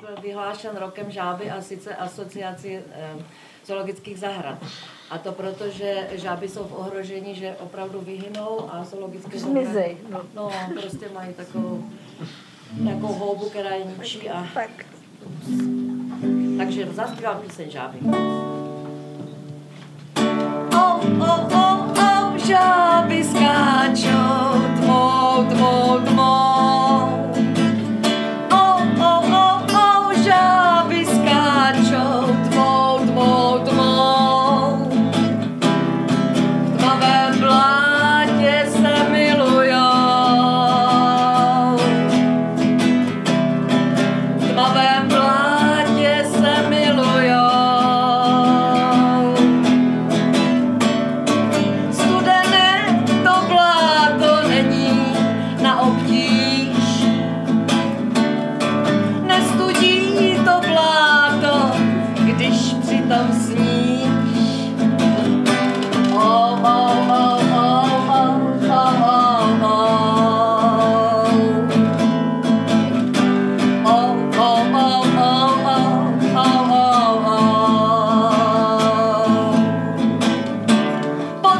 byl vyhlášen rokem žáby a sice asociaci eh, zoologických zahrad. A to proto, že žáby jsou v ohrožení, že opravdu vyhynou a zoologické Zmizej, No. no, prostě mají takovou nějakou houbu, která je ničí a... Takže zaspíval píseň žáby. Oh, oh, oh, oh, žáby skáčou tmou, tmou, tmou.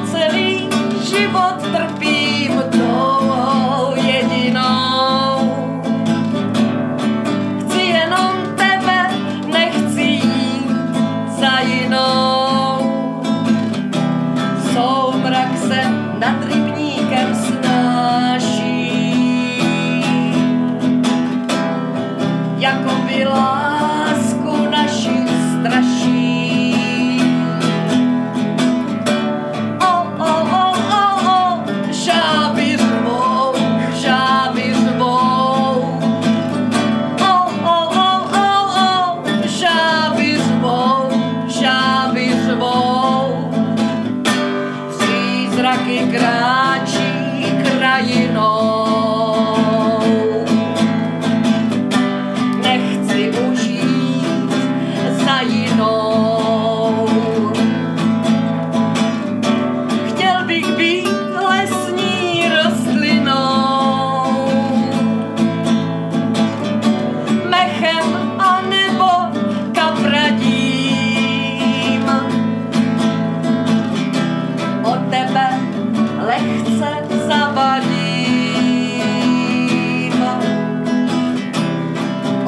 Celý život trpím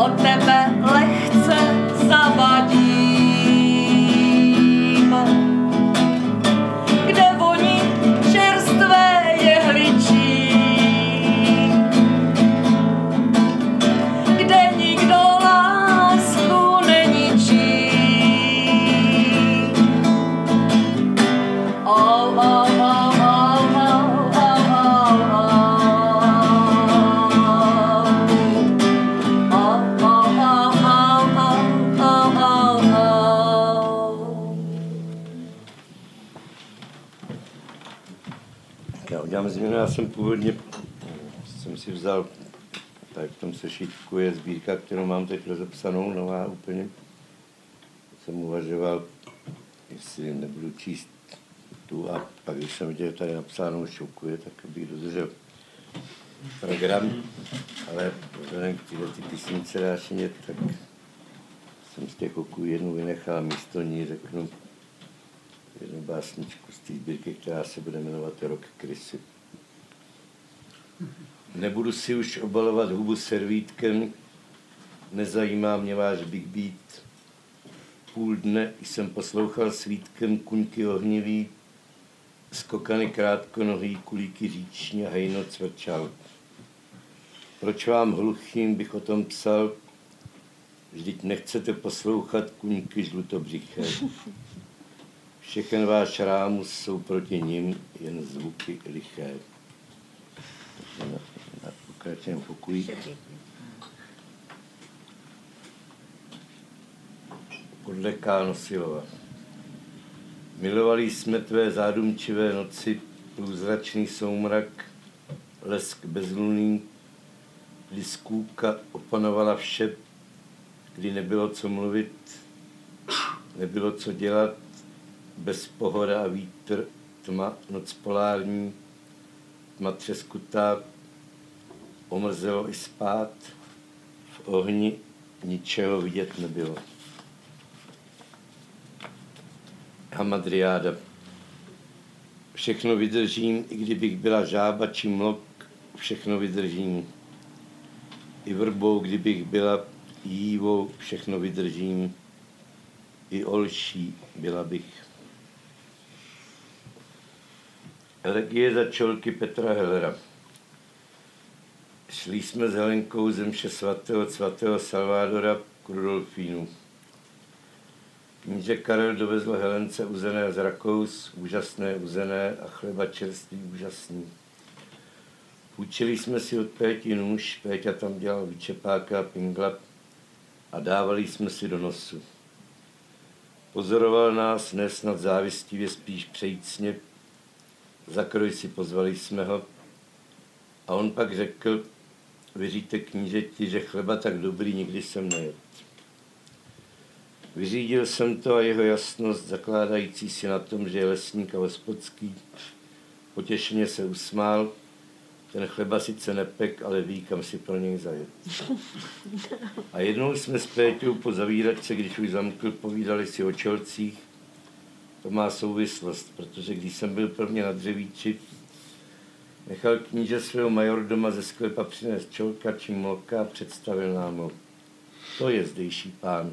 O tebe lehce zavadím. Jsem původně, jsem si vzal, tak v tom sešitku je sbírka, kterou mám teď rozepsanou, nová úplně. Jsem uvažoval, jestli nebudu číst tu a pak, když jsem viděl tady napsánou šokuje, tak bych dodržel program, ale vzhledem k tyhle ty písnice dášině, tak jsem z těch oků jednu vynechal místo ní řeknu jednu básničku z té sbírky, která se bude jmenovat Rok krysy. Nebudu si už obalovat hubu servítkem, nezajímá mě váš Big Beat. Půl dne jsem poslouchal svítkem kuňky ohnivý, skokany krátkonohý, kulíky říční a hejno cvrčal. Proč vám hluchým bych o tom psal, vždyť nechcete poslouchat kuňky žlutobřiché. Všechen váš rámus jsou proti nim jen zvuky liché. Pokračujeme pokují. Podle K. Nosilova. Milovali jsme tvé zádumčivé noci, průzračný soumrak, lesk bezluný, kdy skůka opanovala vše, kdy nebylo co mluvit, nebylo co dělat, bez pohoda a vítr, tma, noc polární, tma třeskutá, omrzelo i spát, v ohni ničeho vidět nebylo. Hamadriáda. Všechno vydržím, i kdybych byla žába či mlok, všechno vydržím. I vrbou, kdybych byla jívou, všechno vydržím. I olší byla bych. Elegie za čolky Petra Hellera. Šli jsme s Helenkou zemše svatého svatého Salvadora k Rudolfínu. Kníže Karel dovezl Helence uzené z Rakous, úžasné uzené a chleba čerstvý úžasný. Půjčili jsme si od Péti nůž, Péťa tam dělal vyčepáka a pingla a dávali jsme si do nosu. Pozoroval nás, nesnad závistivě, spíš přejícně. Za kroj si pozvali jsme ho a on pak řekl, věříte knížeti, že chleba tak dobrý nikdy jsem nejedl. Vyřídil jsem to a jeho jasnost, zakládající si na tom, že je lesník a hospodský, potěšeně se usmál. Ten chleba sice nepek, ale ví, kam si pro něj zajet. A jednou jsme s Péťou po zavíračce, když už zamkl, povídali si o čelcích. To má souvislost, protože když jsem byl prvně na dřevíči, nechal kníže svého majordoma ze sklepa přinést čelka či mloka a představil nám ho. To je zdejší pán.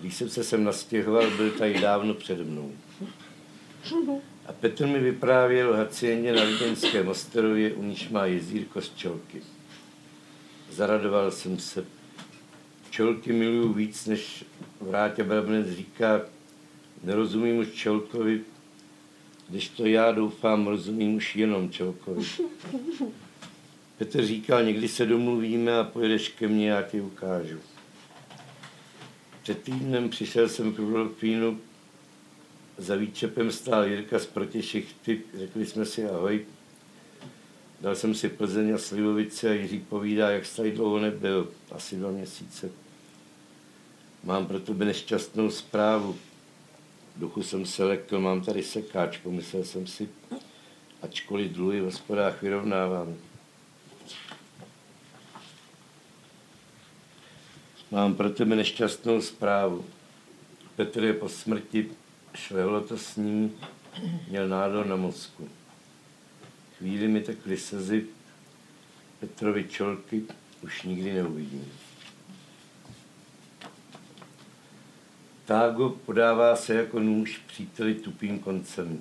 Když jsem se sem nastěhoval, byl tady dávno přede mnou. A Petr mi vyprávěl Hacieně na Lidenském ostrově, u níž má jezírko z čolky. Zaradoval jsem se. Čolky miluju víc, než vrátě Brabnec říká, nerozumím už čolkovi, když to já doufám, rozumím už jenom čolkovi. Petr říkal, někdy se domluvíme a pojedeš ke mně, já ti ukážu. Před týdnem přišel jsem k Rudolfínu, za výčepem stál Jirka z Protišichty, řekli jsme si ahoj. Dal jsem si Plzeň a Slivovice a Jiří povídá, jak tady dlouho nebyl, asi dva měsíce. Mám pro tebe nešťastnou zprávu. Duchu jsem se lekl, mám tady sekáč, pomyslel jsem si, ačkoliv dluhy v hospodách vyrovnávám. Mám pro tebe nešťastnou zprávu. Petr je po smrti, švehlo to s ním, měl nádor na mozku. Chvíli mi tekly slzy, Petrovi čolky už nikdy neuvidím. Tágo podává se jako nůž příteli tupým koncem.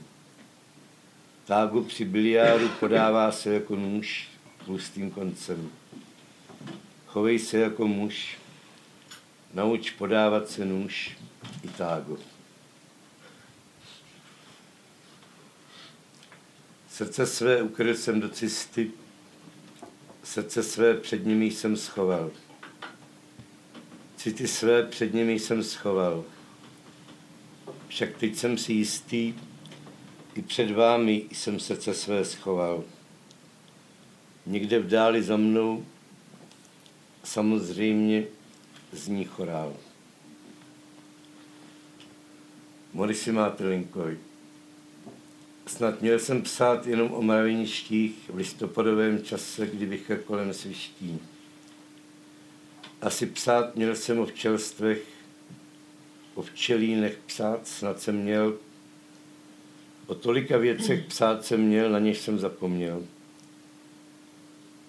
Tágo při biliáru podává se jako nůž tlustým koncem. Chovej se jako muž, nauč podávat se nůž i tágo. Srdce své ukryl jsem do cesty, srdce své před nimi jsem schoval. City své před nimi jsem schoval. Však teď jsem si jistý, i před vámi jsem srdce své schoval. Někde v dáli za mnou samozřejmě zní chorál. Morisi Mátelinkovi. Snad měl jsem psát jenom o mraveništích v listopadovém čase, kdy vychr kolem sviští. Asi psát měl jsem o včelstvech, o včelínech psát snad jsem měl. O tolika věcech psát jsem měl, na něž jsem zapomněl.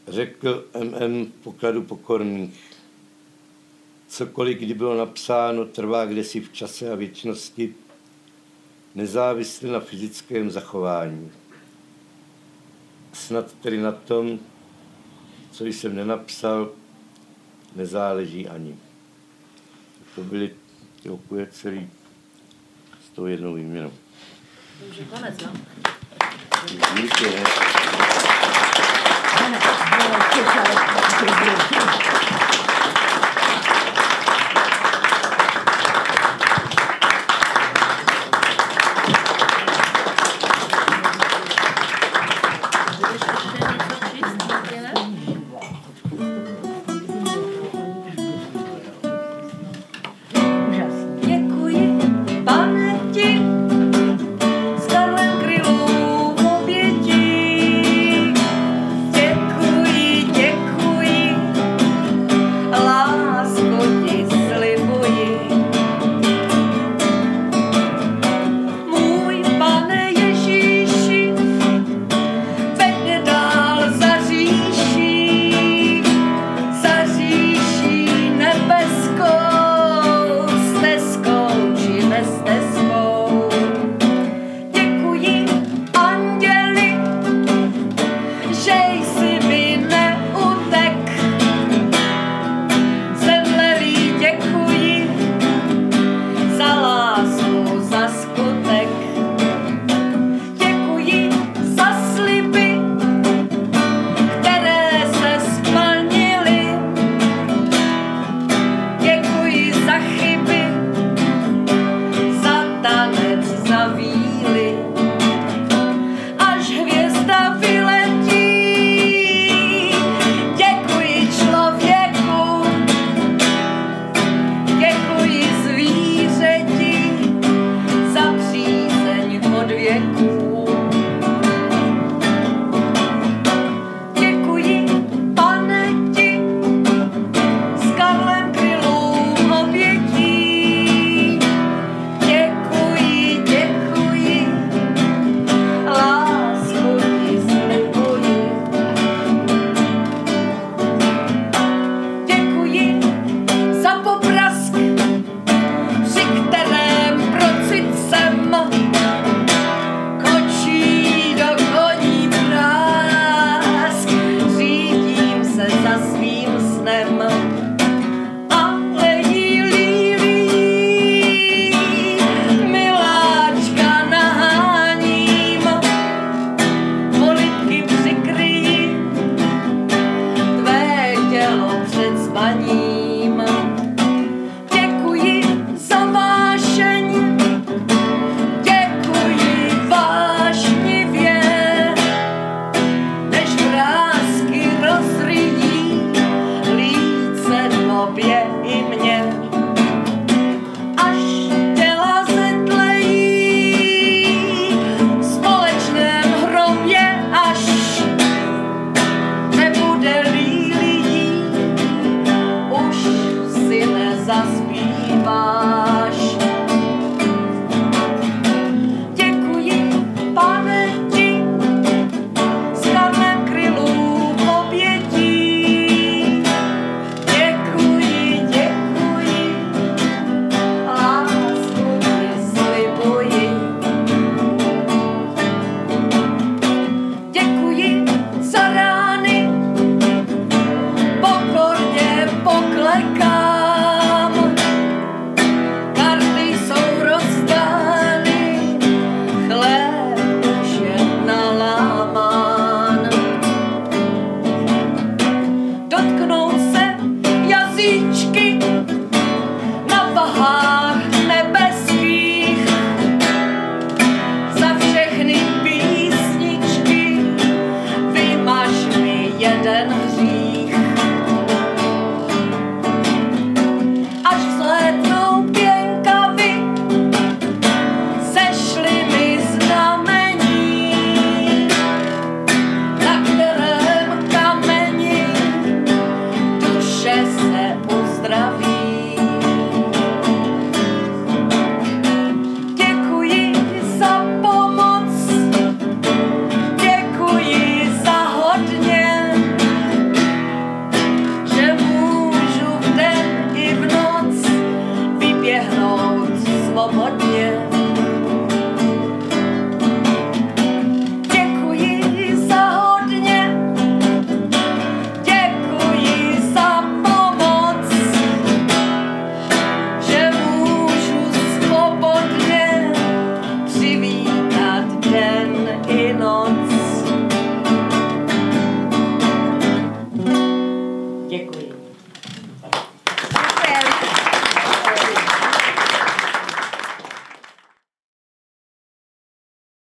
Řekl MM pokladu pokorných. Cokoliv, kdy bylo napsáno, trvá kdesi v čase a věčnosti, nezávisle na fyzickém zachování. Snad tedy na tom, co jsem nenapsal, nezáleží ani. To byly ty okuje celý s tou jednou výměnou. Už je konec, no? Díky. Budeš